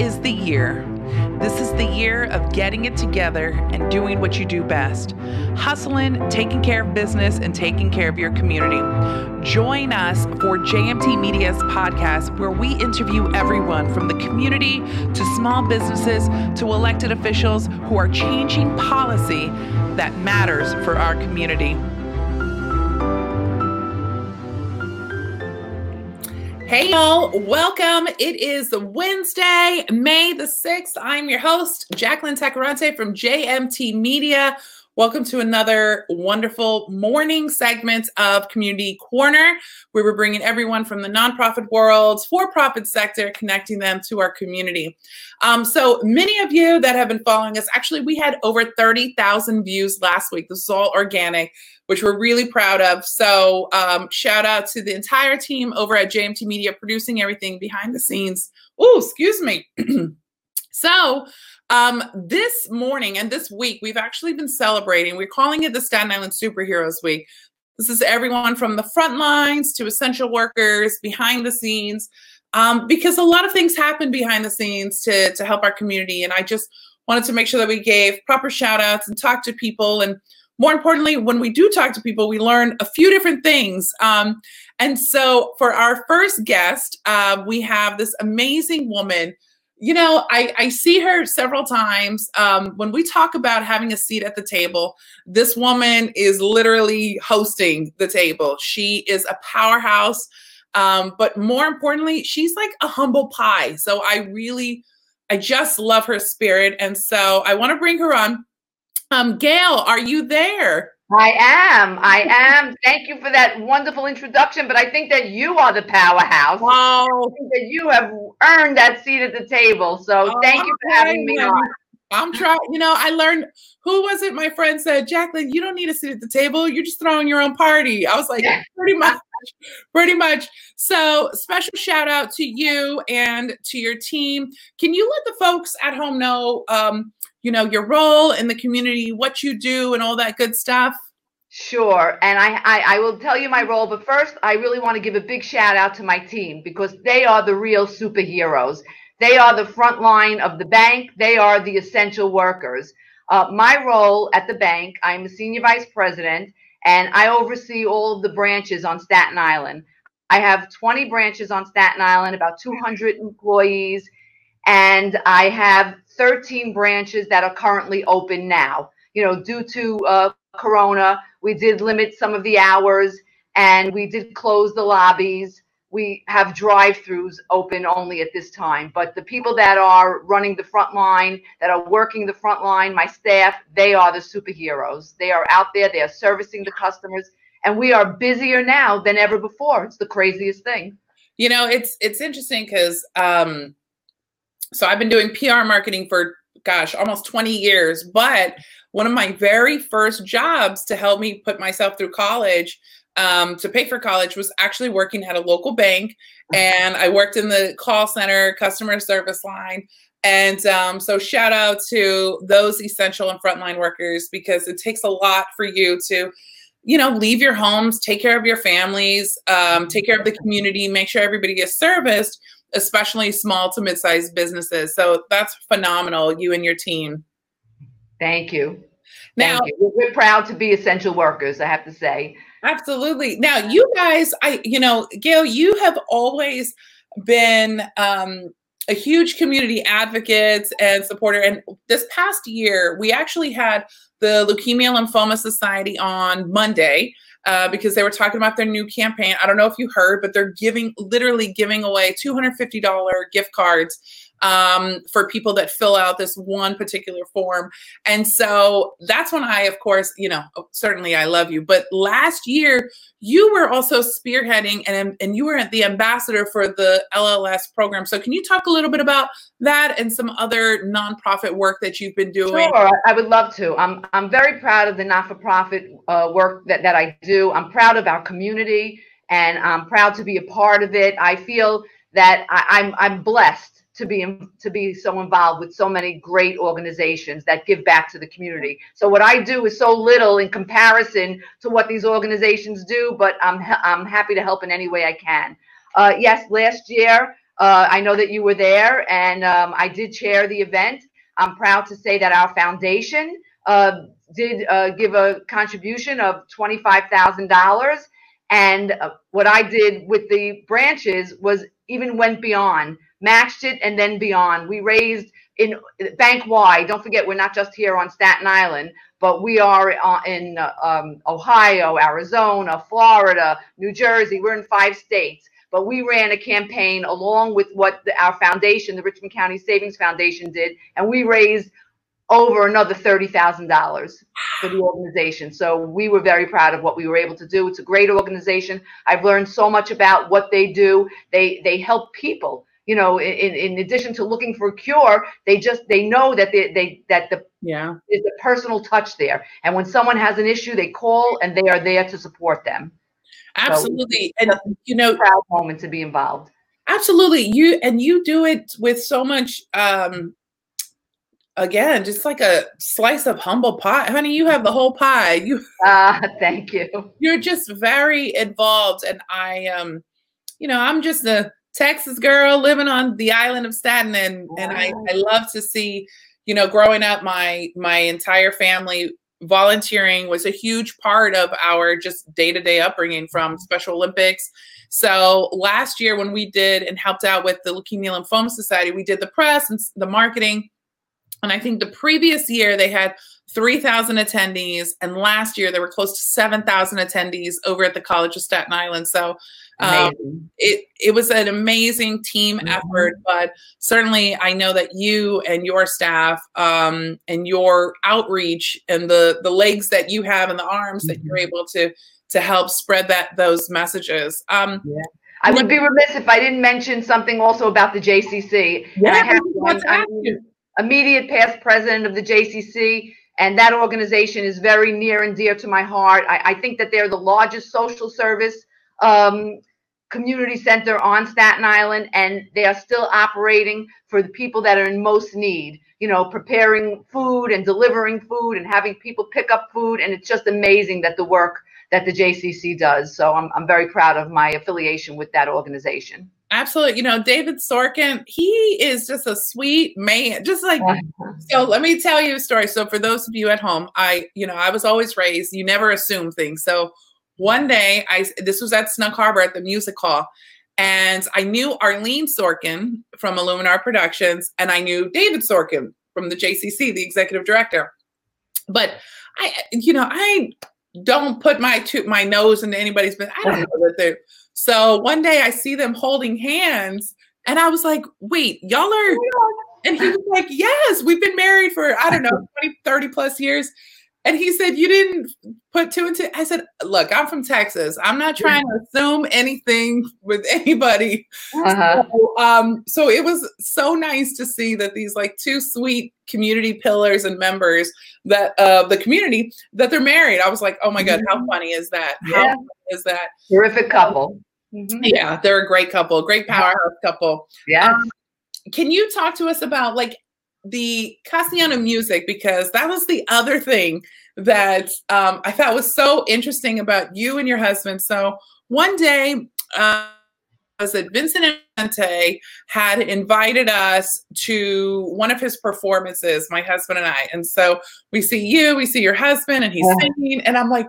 is the year. This is the year of getting it together and doing what you do best hustling, taking care of business, and taking care of your community. Join us for JMT Media's podcast, where we interview everyone from the community to small businesses to elected officials who are changing policy that matters for our community. Hey, y'all, welcome. It is Wednesday, May the 6th. I'm your host, Jacqueline Tacarante from JMT Media. Welcome to another wonderful morning segment of Community Corner, where we're bringing everyone from the nonprofit world, for profit sector, connecting them to our community. Um, so, many of you that have been following us, actually, we had over 30,000 views last week. This is all organic, which we're really proud of. So, um, shout out to the entire team over at JMT Media producing everything behind the scenes. Oh, excuse me. so, um, this morning and this week, we've actually been celebrating, we're calling it the Staten Island Superheroes Week. This is everyone from the front lines to essential workers, behind the scenes, um, because a lot of things happen behind the scenes to, to help our community. And I just wanted to make sure that we gave proper shout outs and talk to people. And more importantly, when we do talk to people, we learn a few different things. Um, and so for our first guest, uh, we have this amazing woman you know, I, I see her several times. Um, when we talk about having a seat at the table, this woman is literally hosting the table. She is a powerhouse. Um, but more importantly, she's like a humble pie. So I really, I just love her spirit. And so I want to bring her on. Um, Gail, are you there? I am. I am. Thank you for that wonderful introduction. But I think that you are the powerhouse. Wow. that you have earned that seat at the table. So oh, thank you for having me on. I'm trying, you know, I learned who was it? My friend said, Jacqueline, you don't need a seat at the table. You're just throwing your own party. I was like, pretty much, pretty much. So special shout out to you and to your team. Can you let the folks at home know um, you know, your role in the community, what you do, and all that good stuff? Sure. And I, I, I, will tell you my role, but first, I really want to give a big shout out to my team because they are the real superheroes. They are the front line of the bank, they are the essential workers. Uh, my role at the bank, I'm a senior vice president, and I oversee all of the branches on Staten Island. I have 20 branches on Staten Island, about 200 employees, and I have 13 branches that are currently open now. You know, due to uh, Corona, we did limit some of the hours and we did close the lobbies. We have drive throughs open only at this time. But the people that are running the front line, that are working the front line, my staff, they are the superheroes. They are out there, they are servicing the customers, and we are busier now than ever before. It's the craziest thing. You know, it's it's interesting because um so I've been doing PR marketing for gosh, almost 20 years, but one of my very first jobs to help me put myself through college um, to pay for college was actually working at a local bank and I worked in the call center customer service line. And um, so, shout out to those essential and frontline workers because it takes a lot for you to, you know, leave your homes, take care of your families, um, take care of the community, make sure everybody is serviced especially small to mid-sized businesses. So that's phenomenal, you and your team. Thank you. Now Thank you. we're proud to be essential workers, I have to say. Absolutely. Now, you guys, I, you know, Gail, you have always been um, a huge community advocate and supporter. And this past year, we actually had the Leukemia Lymphoma Society on Monday uh, because they were talking about their new campaign. I don't know if you heard, but they're giving literally giving away $250 gift cards um, for people that fill out this one particular form. And so that's when I, of course, you know, certainly I love you. But last year, you were also spearheading and, and you were the ambassador for the LLS program. So can you talk a little bit about that and some other nonprofit work that you've been doing? Sure, I would love to. I'm, I'm very proud of the not-for-profit uh, work that, that I do. I'm proud of our community and I'm proud to be a part of it. I feel that I, I'm, I'm blessed to be to be so involved with so many great organizations that give back to the community. So what I do is so little in comparison to what these organizations do, but I'm I'm happy to help in any way I can. Uh, yes, last year Uh, I know that you were there, and um, I did chair the event. I'm proud to say that our foundation uh, did uh, give a contribution of $25,000. And uh, what I did with the branches was even went beyond, matched it, and then beyond. We raised in bank wide. Don't forget, we're not just here on Staten Island, but we are uh, in uh, um, Ohio, Arizona, Florida, New Jersey. We're in five states. But we ran a campaign along with what the, our foundation, the Richmond County Savings Foundation, did, and we raised over another $30,000 for the organization. So we were very proud of what we were able to do. It's a great organization. I've learned so much about what they do. They they help people. You know, in, in addition to looking for a cure, they just they know that they, they that the yeah is a personal touch there. And when someone has an issue, they call and they are there to support them. Absolutely. So, and you know proud moment to be involved. Absolutely. You and you do it with so much um again, just like a slice of humble pie. Honey, you have the whole pie. You Ah, uh, thank you. You're just very involved and I um you know, I'm just a Texas girl living on the island of Staten and and I, I love to see, you know, growing up my my entire family volunteering was a huge part of our just day-to-day upbringing from mm-hmm. Special Olympics. So last year when we did and helped out with the Leukemia and Lymphoma Society, we did the press and the marketing and I think the previous year they had 3,000 attendees, and last year there were close to 7,000 attendees over at the College of Staten Island. So um, it it was an amazing team mm-hmm. effort. But certainly, I know that you and your staff um, and your outreach and the the legs that you have and the arms mm-hmm. that you're mm-hmm. able to to help spread that those messages. Um, yeah. I would be remiss if I didn't mention something also about the JCC. Yeah, and I have one, immediate past president of the JCC, and that organization is very near and dear to my heart. I, I think that they're the largest social service um, community center on Staten Island, and they are still operating for the people that are in most need. You know, preparing food and delivering food and having people pick up food, and it's just amazing that the work that the JCC does. So I'm, I'm very proud of my affiliation with that organization. Absolutely. You know, David Sorkin, he is just a sweet man. Just like so let me tell you a story. So for those of you at home, I, you know, I was always raised, you never assume things. So one day I this was at Snug Harbor at the music hall. And I knew Arlene Sorkin from Illuminar Productions, and I knew David Sorkin from the JCC, the executive director. But I, you know, I don't put my to, my nose into anybody's business. I don't know that they're so one day I see them holding hands and I was like, wait, y'all are. Oh and he was like, yes, we've been married for, I don't know, 20, 30 plus years. And he said, You didn't put two and two. I said, Look, I'm from Texas. I'm not trying to assume anything with anybody. Uh-huh. So, um, so it was so nice to see that these like two sweet community pillars and members that uh the community that they're married. I was like, Oh my God, how mm-hmm. funny is that? Yeah. How is that? Terrific couple. Mm-hmm. Yeah, they're a great couple, great powerhouse couple. Yeah. Um, can you talk to us about like the Castellano music because that was the other thing that um, I thought was so interesting about you and your husband. So one day, uh, was that Vincent Infante had invited us to one of his performances, my husband and I. And so we see you, we see your husband, and he's yeah. singing, and I'm like,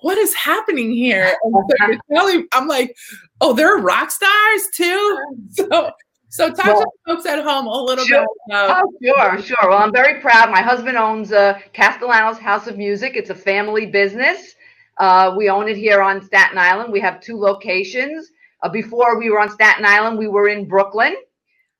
what is happening here? And so telling, I'm like, oh, they're rock stars too. So so talk well, to folks at home a little sure. bit. About- oh, sure, sure. Well, I'm very proud. My husband owns uh, Castellanos House of Music. It's a family business. Uh, we own it here on Staten Island. We have two locations. Uh, before we were on Staten Island, we were in Brooklyn.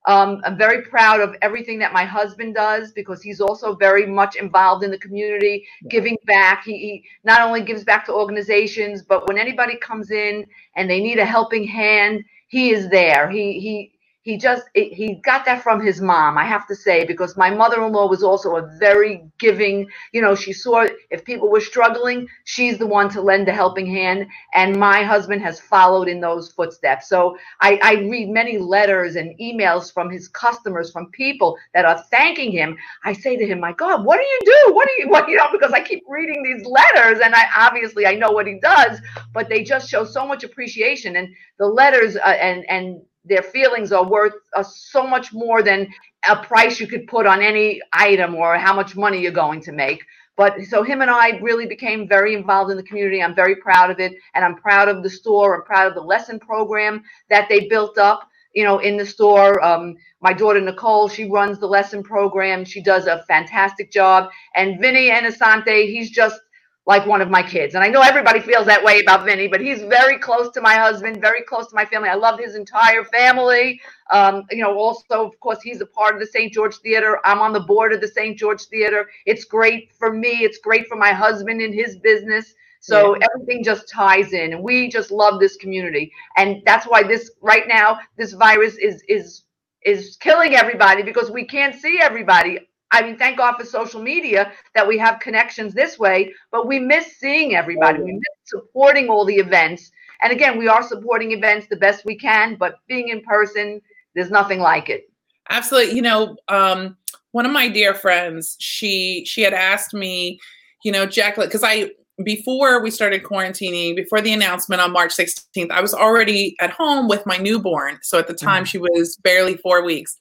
Um, I'm very proud of everything that my husband does because he's also very much involved in the community, giving back. He, he, not only gives back to organizations, but when anybody comes in and they need a helping hand, he is there. He he he just he got that from his mom i have to say because my mother-in-law was also a very giving you know she saw if people were struggling she's the one to lend a helping hand and my husband has followed in those footsteps. So i, I read many letters and emails from his customers from people that are thanking him. I say to him my god what do you do? What do you what you know because i keep reading these letters and i obviously i know what he does but they just show so much appreciation and the letters uh, and and their feelings are worth uh, so much more than a price you could put on any item or how much money you're going to make. But so him and I really became very involved in the community. I'm very proud of it, and I'm proud of the store. I'm proud of the lesson program that they built up. You know, in the store. Um, my daughter Nicole, she runs the lesson program. She does a fantastic job. And Vinny Infante, he's just like one of my kids. And I know everybody feels that way about Vinny, but he's very close to my husband, very close to my family. I love his entire family. Um, you know, also, of course, he's a part of the St. George Theater. I'm on the board of the St. George Theater. It's great for me. It's great for my husband and his business. So yeah. everything just ties in, and we just love this community, and that's why this right now this virus is is is killing everybody because we can't see everybody. I mean, thank God for social media that we have connections this way, but we miss seeing everybody. We miss supporting all the events. And again, we are supporting events the best we can, but being in person, there's nothing like it. Absolutely. You know, um, one of my dear friends, she she had asked me, you know, Jacqueline, because I before we started quarantining, before the announcement on March 16th, I was already at home with my newborn. So at the time, mm-hmm. she was barely four weeks.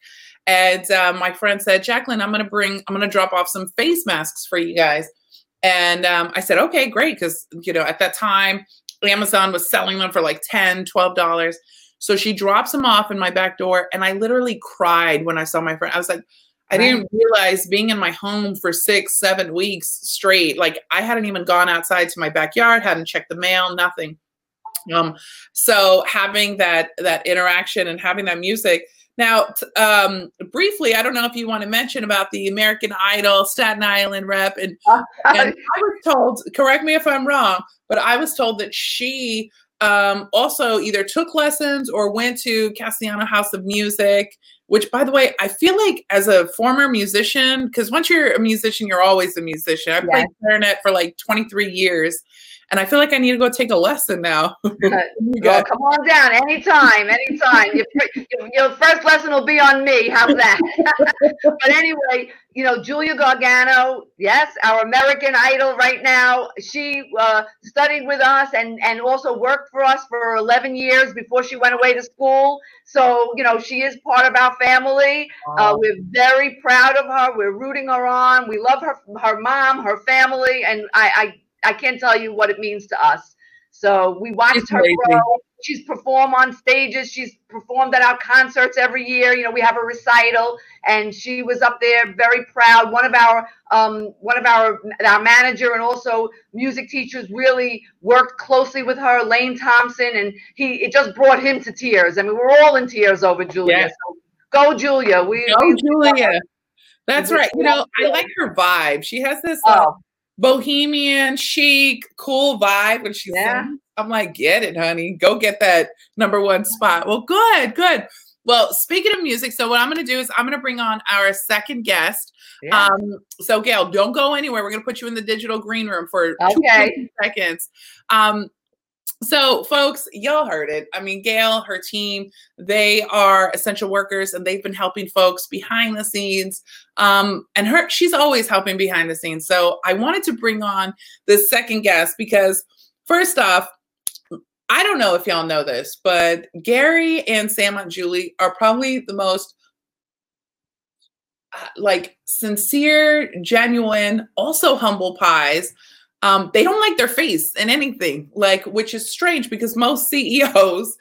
And uh, my friend said, Jacqueline, I'm going to bring, I'm going to drop off some face masks for you guys. And um, I said, okay, great. Because, you know, at that time, Amazon was selling them for like 10 $12. So she drops them off in my back door. And I literally cried when I saw my friend. I was like, I didn't realize being in my home for six, seven weeks straight, like I hadn't even gone outside to my backyard, hadn't checked the mail, nothing. Um, so having that that interaction and having that music, now, um, briefly, I don't know if you want to mention about the American Idol Staten Island rep, and, and I was told, correct me if I'm wrong, but I was told that she um, also either took lessons or went to Castellano House of Music. Which, by the way, I feel like as a former musician, because once you're a musician, you're always a musician. I played clarinet for like 23 years and I feel like I need to go take a lesson now. well, come on down anytime, anytime. your, your first lesson will be on me. How's that? but anyway, you know, Julia Gargano, yes, our American Idol right now. She uh, studied with us and and also worked for us for 11 years before she went away to school. So you know, she is part of our family. Wow. Uh, we're very proud of her. We're rooting her on. We love her, her mom, her family, and I, I I can't tell you what it means to us. So we watched her grow. She's performed on stages. She's performed at our concerts every year. You know, we have a recital, and she was up there very proud. One of our um, one of our our manager and also music teachers really worked closely with her, Lane Thompson, and he it just brought him to tears. I mean, we're all in tears over Julia. Yes. So go, Julia. We go, we, Julia. That's right. You know, I like her vibe. She has this. Uh, oh bohemian, chic, cool vibe when she's yeah. I'm like, get it, honey. Go get that number one spot. Well, good, good. Well, speaking of music, so what I'm going to do is I'm going to bring on our second guest. Yeah. Um, so, Gail, don't go anywhere. We're going to put you in the digital green room for okay. two seconds. Um, so, folks, y'all heard it. I mean, Gail, her team, they are essential workers and they've been helping folks behind the scenes. Um, and her, she's always helping behind the scenes. So, I wanted to bring on the second guest because, first off, I don't know if y'all know this, but Gary and Sam and Julie are probably the most uh, like sincere, genuine, also humble pies um, they don't like their face in anything, like which is strange because most CEOs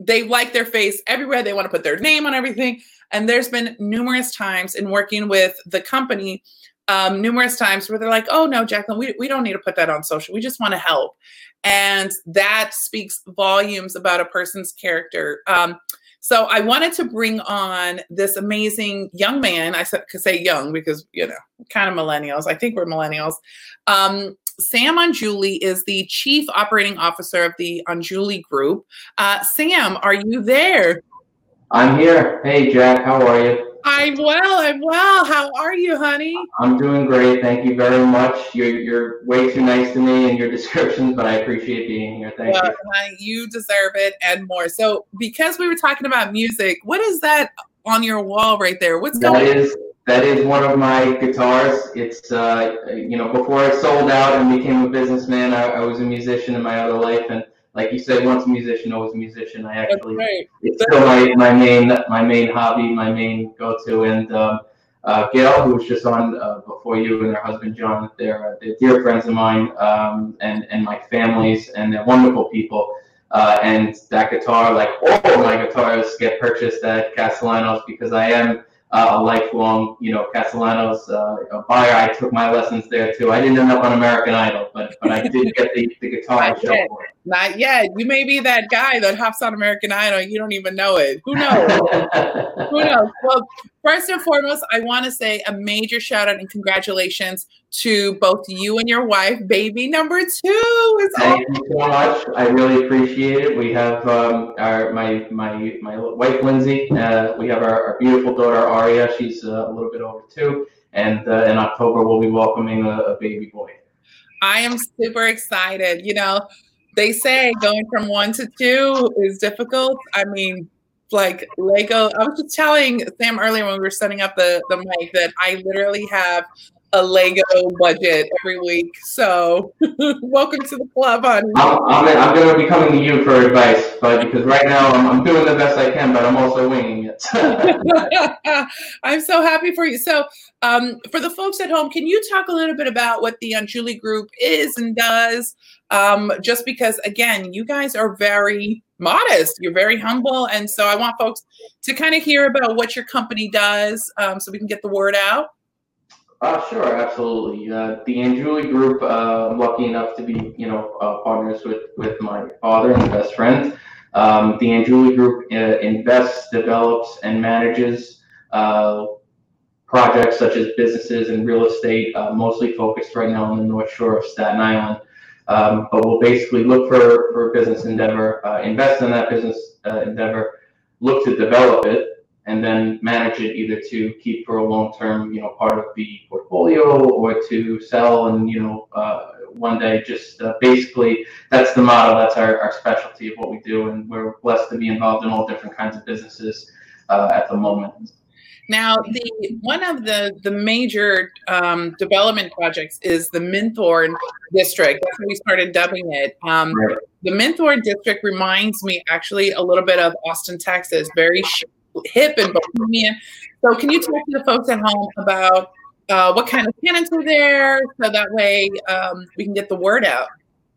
they like their face everywhere. They want to put their name on everything. And there's been numerous times in working with the company, um, numerous times where they're like, oh no, Jacqueline, we, we don't need to put that on social. We just want to help. And that speaks volumes about a person's character. Um, so I wanted to bring on this amazing young man. I could say young because, you know, kind of millennials. I think we're millennials. Um, Sam Anjuli is the Chief Operating Officer of the Anjuli Group. Uh, Sam, are you there? I'm here. Hey, Jack, how are you? I'm well. I'm well. How are you, honey? I'm doing great. Thank you very much. You're, you're way too nice to me in your descriptions, but I appreciate being here. Thank well, you. Honey, you deserve it and more. So, because we were talking about music, what is that on your wall right there? What's that going? Is that is one of my guitars. It's uh, you know before I sold out and became a businessman, I, I, was a musician in my other life, and like you said, once a musician, always a musician. I actually, it's still my, my main my main hobby, my main go-to. And um, uh, Gail, who was just on uh, before you, and her husband John, they're, they're dear friends of mine, um, and and my families, and they're wonderful people. Uh, and that guitar, like all my guitars, get purchased at Castellanos because I am uh, a lifelong, you know, Castellanos uh, buyer. I took my lessons there too. I didn't end up on American Idol, but but I did get the, the guitar show for it. Not yet. You may be that guy that hops on American Idol. You don't even know it. Who knows? Who knows? Well, first and foremost, I want to say a major shout out and congratulations to both you and your wife, baby number two. It's Thank awesome. you so much. I really appreciate it. We have um, our my my my wife Lindsay. Uh, we have our, our, beautiful daughter Aria. She's uh, a little bit over two, and uh, in October we'll be welcoming a, a baby boy. I am super excited. You know, they say going from one to two is difficult. I mean, like Lego. I was just telling Sam earlier when we were setting up the, the mic that I literally have a Lego budget every week. So welcome to the club, honey. I'm, I'm, I'm going to be coming to you for advice, but because right now I'm, I'm doing the best I can, but I'm also winging it. I'm so happy for you. So um, for the folks at home, can you talk a little bit about what the Anjuli Group is and does? Um, just because, again, you guys are very modest, you're very humble. And so I want folks to kind of hear about what your company does um, so we can get the word out. Uh, sure, absolutely. Uh, the Anjuli Group, uh, I'm lucky enough to be, you know, uh, partners with, with my father and best friend. Um, the Anjuli Group uh, invests, develops, and manages uh, projects such as businesses and real estate, mostly focused right now on the North Shore of Staten Island. Um, but we'll basically look for, for a business endeavor, invest in that business endeavor, look to develop it, and then manage it either to keep for a long term, you know, part of the portfolio or to sell and, you know, uh, one day just uh, basically that's the model. That's our, our specialty of what we do. And we're blessed to be involved in all different kinds of businesses uh, at the moment. Now, the one of the the major um, development projects is the Minthorne district. That's what we started dubbing it. Um, right. The Minthorne district reminds me actually a little bit of Austin, Texas. Very hip and bohemian. So, can you talk to the folks at home about uh, what kind of tenants are there, so that way um, we can get the word out?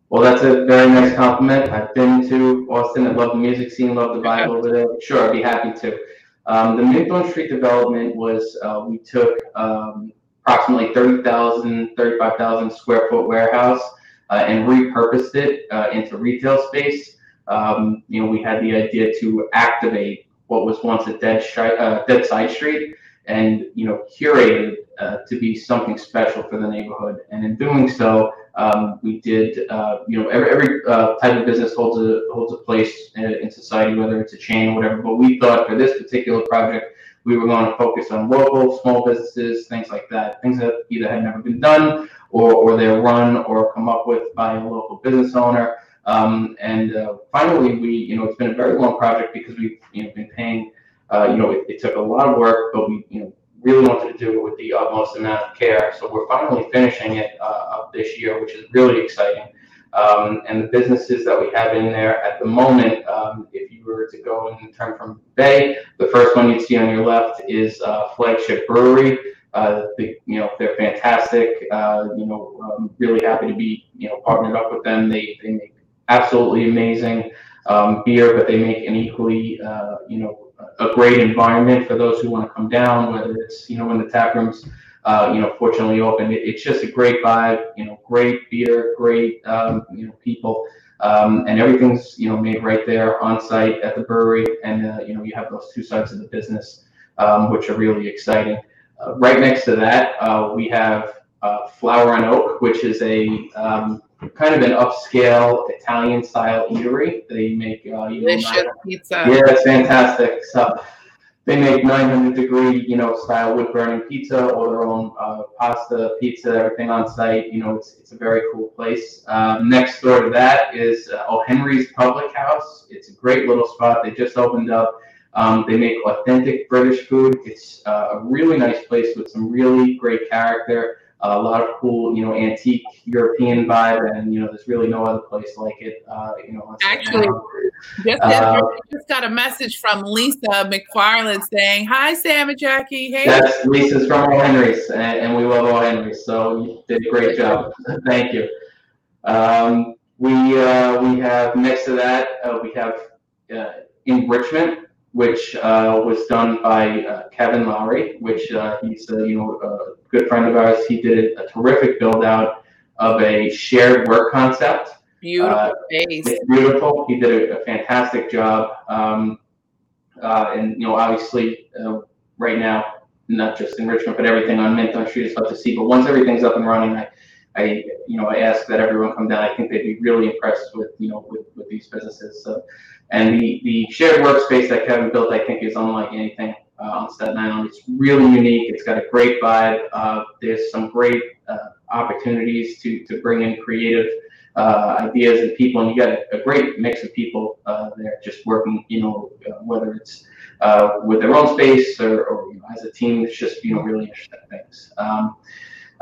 Well, that's a very nice compliment. I've been to Austin. I love the music scene, love the vibe over there. Sure, I'd be happy to. Um, the Minthorne Street development was uh, we took um, approximately 30,000, 35,000 square foot warehouse uh, and repurposed it uh, into retail space. Um, you know, we had the idea to activate what was once a dead, uh, dead side street and you know curated uh, to be something special for the neighborhood. And in doing so, um, we did uh, you know every, every uh, type of business holds a holds a place in, in, society, whether it's a chain or whatever. But we thought for this particular project, we were going to focus on local small businesses, things like that, things that either had never been done or or they're run or come up with by a local business owner. Um, and uh, finally, we, you know, it's been a very long project because we've, you know, been paying, uh, you know, it, it, took a lot of work, but we, you know, really wanted to do it with the utmost amount of care. So we're finally finishing it uh, this year, which is really exciting. Um, and the businesses that we have in there at the moment, um, if you were to go and turn from Bay, the first one you'd see on your left is uh, Flagship Brewery. Uh, they, you know, they're fantastic. Uh, you know, I'm really happy to be, you know, partnered up with them. They, they make absolutely amazing um, beer, but they make an equally, uh, you know, a great environment for those who want to come down, whether it's, you know, when the tap rooms, uh, you know, fortunately open. It, it's just a great vibe, you know, great beer, great, um, you know, people. Um, and everything's, you know, made right there on site at the brewery. And, uh, you know, you have those two sides of the business, um, which are really exciting. Uh, right next to that, uh, we have uh, Flour and Oak, which is a um, kind of an upscale Italian style eatery. They make uh, you know, pizza. Yeah, it's fantastic. So they make 900 degree you know style wood burning pizza or their own uh, pasta, pizza, everything on site. You know, it's it's a very cool place. Um, next door to that is uh, O. Henry's Public House. It's a great little spot. They just opened up. Um, they make authentic British food. It's uh, a really nice place with some really great character. A lot of cool, you know, antique European vibe, and you know, there's really no other place like it. Uh, you know, actually, just, uh, just got a message from Lisa McFarland saying, "Hi, Sam and Jackie. Hey." That's Lisa's from O. Henry's, and, and we love O. Henry's, so you did a great job. Thank you. Um, we uh, we have next to that uh, we have uh, enrichment which uh, was done by uh, Kevin Lowry, which uh, he's a you know a good friend of ours. He did a terrific build out of a shared work concept. Beautiful uh, Beautiful. He did a, a fantastic job. Um, uh, and you know, obviously, uh, right now, not just enrichment, but everything on Minthorne Street is up to see. But once everything's up and running, I, I, you know, I ask that everyone come down. I think they'd be really impressed with, you know, with, with these businesses. So and the, the shared workspace that Kevin built, I think, is unlike anything uh, on Staten Island. It's really unique. It's got a great vibe. Uh, there's some great uh, opportunities to, to bring in creative uh, ideas and people, and you got a, a great mix of people uh, there just working, you know, uh, whether it's with their own space or, or you know, as a team. It's just, you know, really interesting things. Um,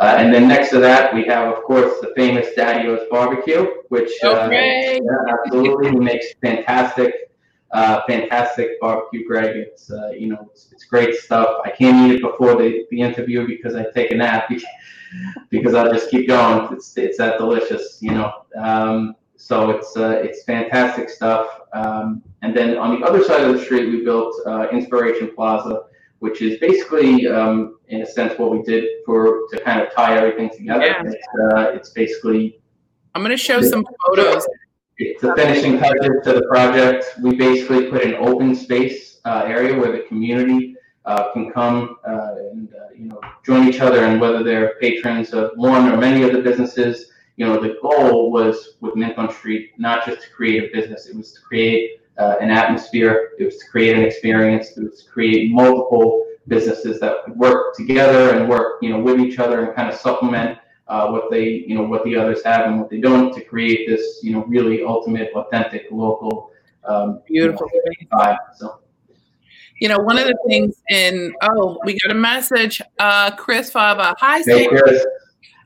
uh, and then next to that, we have, of course, the famous Daddy-O's Barbecue, which uh, yeah, absolutely makes fantastic, uh, fantastic barbecue, Greg. It's uh, you know, it's, it's, great stuff. I can't eat it before the, the interview because I take a nap because I'll just keep going. It's it's that delicious, you know. Um, so it's uh, it's fantastic stuff. Um, and then on the other side of the street, we built uh, Inspiration Plaza which is basically, um, in a sense, what we did for to kind of tie everything together. Yeah. It's, uh, it's basically. I'm going to show some photos. It's the finishing touches to the project. We basically put an open space uh, area where the community uh, can come uh, and uh, you know join each other, and whether they're patrons of one or many of the businesses. You know, the goal was with Minthorne Street not just to create a business; it was to create uh, an atmosphere. It was to create an experience. It was to create multiple businesses that could work together and work, you know, with each other and kind of supplement uh, what they, you know, what the others have and what they don't to create this, you know, really ultimate, authentic, local, um, beautiful you know, vibe. So. You know, one of the things in oh, we got a message, uh, Chris Fava. Hi, hey, Chris.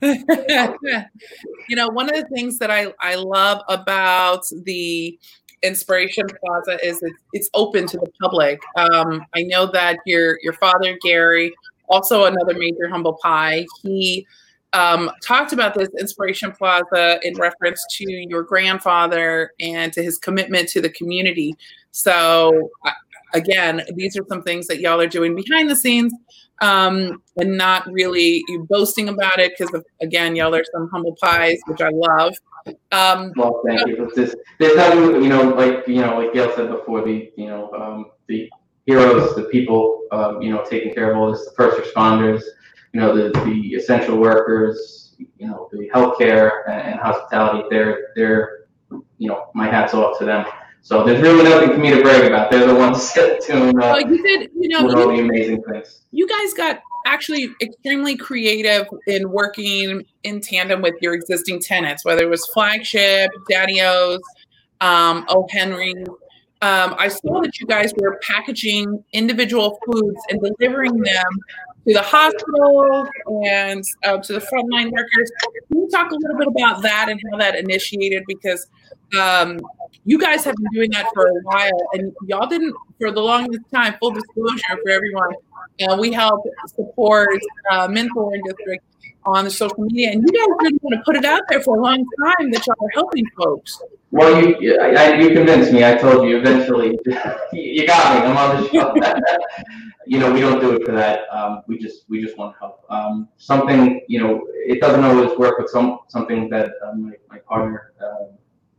you know, one of the things that I, I love about the Inspiration Plaza is it's, it's open to the public. Um, I know that your your father Gary, also another major humble pie, he um, talked about this Inspiration Plaza in reference to your grandfather and to his commitment to the community. So again, these are some things that y'all are doing behind the scenes um, and not really boasting about it because again, y'all are some humble pies, which I love. Um, well, thank you. This, there's nothing, you know, like you know, like Gail said before, the you know, um, the heroes, the people, um, you know, taking care of all this, the first responders, you know, the the essential workers, you know, the healthcare and, and hospitality. They're they're, you know, my hats off to them. So there's really nothing for me to brag about. They're the ones doing uh, well, you did, you know, all the amazing things. You guys got actually extremely creative in working in tandem with your existing tenants, whether it was Flagship, Daddy-O's, um. Henry. Um, I saw that you guys were packaging individual foods and delivering them to the hospitals and uh, to the frontline workers. Can you talk a little bit about that and how that initiated? Because um, you guys have been doing that for a while, and y'all didn't for the longest time. Full disclosure for everyone, uh, we help support uh, Minthorne District on the social media, and you guys didn't want to put it out there for a long time that y'all are helping folks. Well, you I, you convinced me. I told you eventually. you got me. I'm on the show. you know, we don't do it for that. Um, we just we just want to help. Um, something you know, it doesn't always work but some something that um, my, my partner. Uh,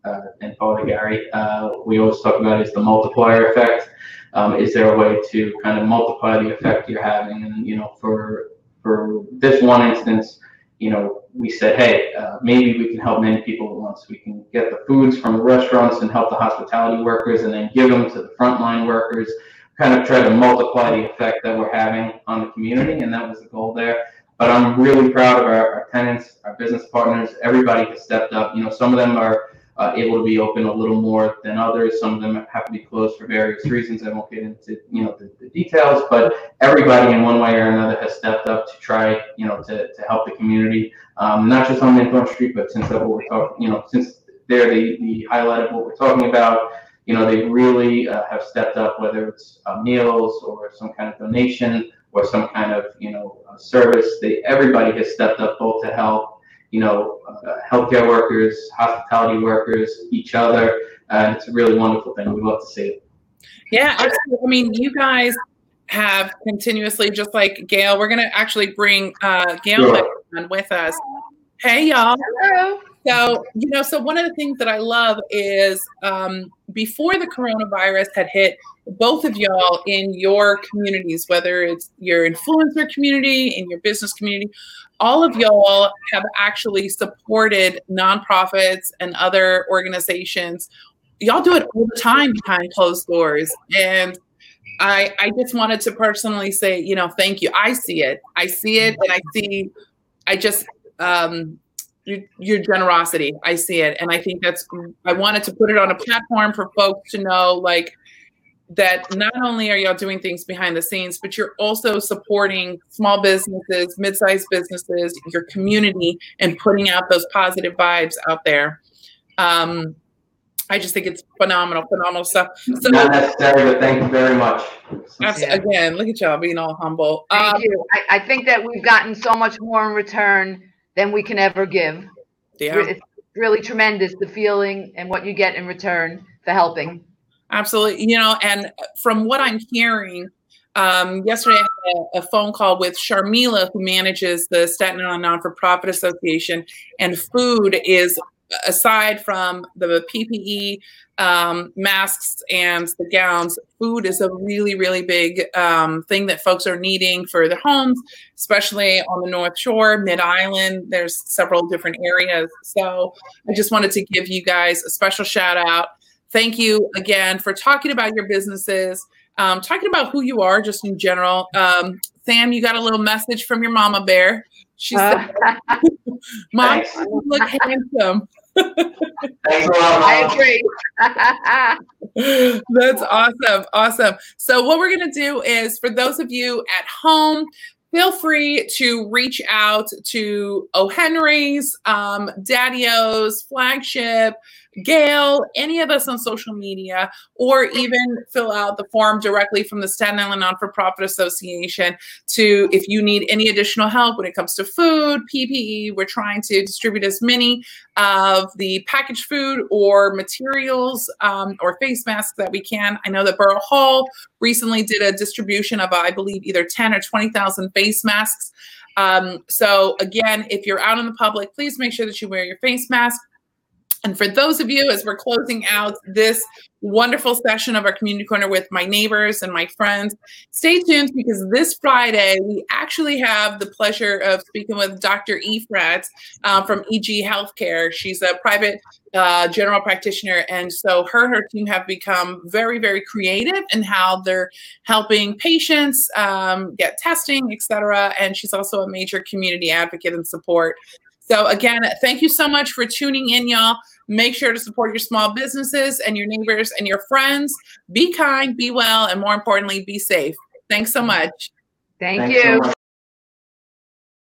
uh, and Father Gary, uh, we always talk about is the multiplier effect. Um, is there a way to kind of multiply the effect you're having? And you know, for for this one instance, you know, we said, hey, uh, maybe we can help many people at once. We can get the foods from the restaurants and help the hospitality workers, and then give them to the frontline workers. Kind of try to multiply the effect that we're having on the community, and that was the goal there. But I'm really proud of our, our tenants, our business partners. Everybody has stepped up. You know, some of them are uh, able to be open a little more than others. Some of them have to be closed for various reasons. I won't get into you know the, the details, but everybody in one way or another has stepped up to try you know to, to help the community, um, not just on Minthorne Street, but since that what we're talking, you know, since they're the, the highlight of what we're talking about. You know, they really uh, have stepped up, whether it's uh, meals or some kind of donation or some kind of you know service. They everybody has stepped up both to help you know, uh, healthcare workers, hospitality workers, each other. And it's a really wonderful thing. We love to see it. Yeah, absolutely. I mean, you guys have continuously, just like Gail, we're going to actually bring uh, Gail sure. on with us. Hey, y'all. Hello. So, you know, so one of the things that I love is um, before the coronavirus had hit, both of y'all in your communities, whether it's your influencer community, in your business community, all of y'all have actually supported nonprofits and other organizations. Y'all do it all the time behind closed doors. And I, I just wanted to personally say, you know, thank you. I see it. I see it. And I see, I just, um, your, your generosity. I see it. And I think that's, I wanted to put it on a platform for folks to know, like, that not only are y'all doing things behind the scenes, but you're also supporting small businesses, mid-sized businesses, your community, and putting out those positive vibes out there. Um, I just think it's phenomenal, phenomenal stuff. So, Not necessary, but thank you very much. Again, look at y'all being all humble. Thank um, you. I, I, think that we've gotten so much more in return than we can ever give. Yeah. It's really tremendous, the feeling and what you get in return for helping. Absolutely. You know, and from what I'm hearing, um, yesterday I had a, a, phone call with Sharmila, who manages the Staten Island Non for Profit Association, and food is aside from the PPE, um, masks, and the gowns, food is a really, really big um, thing that folks are needing for their homes, especially on the North Shore, Mid Island. There's several different areas. So I just wanted to give you guys a special shout out thank you again for talking about your businesses, um, talking about who you are just in general. Um, Sam, you got a little message from your mama bear. She said, Mom, you look handsome. I agree. That's awesome. Awesome. So, what we're going to do is for those of you at home, feel free to reach out to O. Henry's, um, Daddy O's, Flagship, Gail, any of us on social media, or even fill out the form directly from the Staten Island Non for Profit Association to if you need any additional help when it comes to food, PPE. We're trying to distribute as many of the packaged food or materials um, or face masks that we can. I know that Borough Hall recently did a distribution of, I believe, either 10 or 20,000 face masks. Um, so, again, if you're out in the public, please make sure that you wear your face mask. And for those of you, as we're closing out this wonderful session of our community corner with my neighbors and my friends, stay tuned because this Friday we actually have the pleasure of speaking with Dr. Efrat uh, from EG Healthcare. She's a private uh, general practitioner, and so her and her team have become very, very creative in how they're helping patients um, get testing, et cetera. And she's also a major community advocate and support so again, thank you so much for tuning in, y'all. Make sure to support your small businesses and your neighbors and your friends. Be kind, be well, and more importantly, be safe. Thanks so much. Thank Thanks you. So much.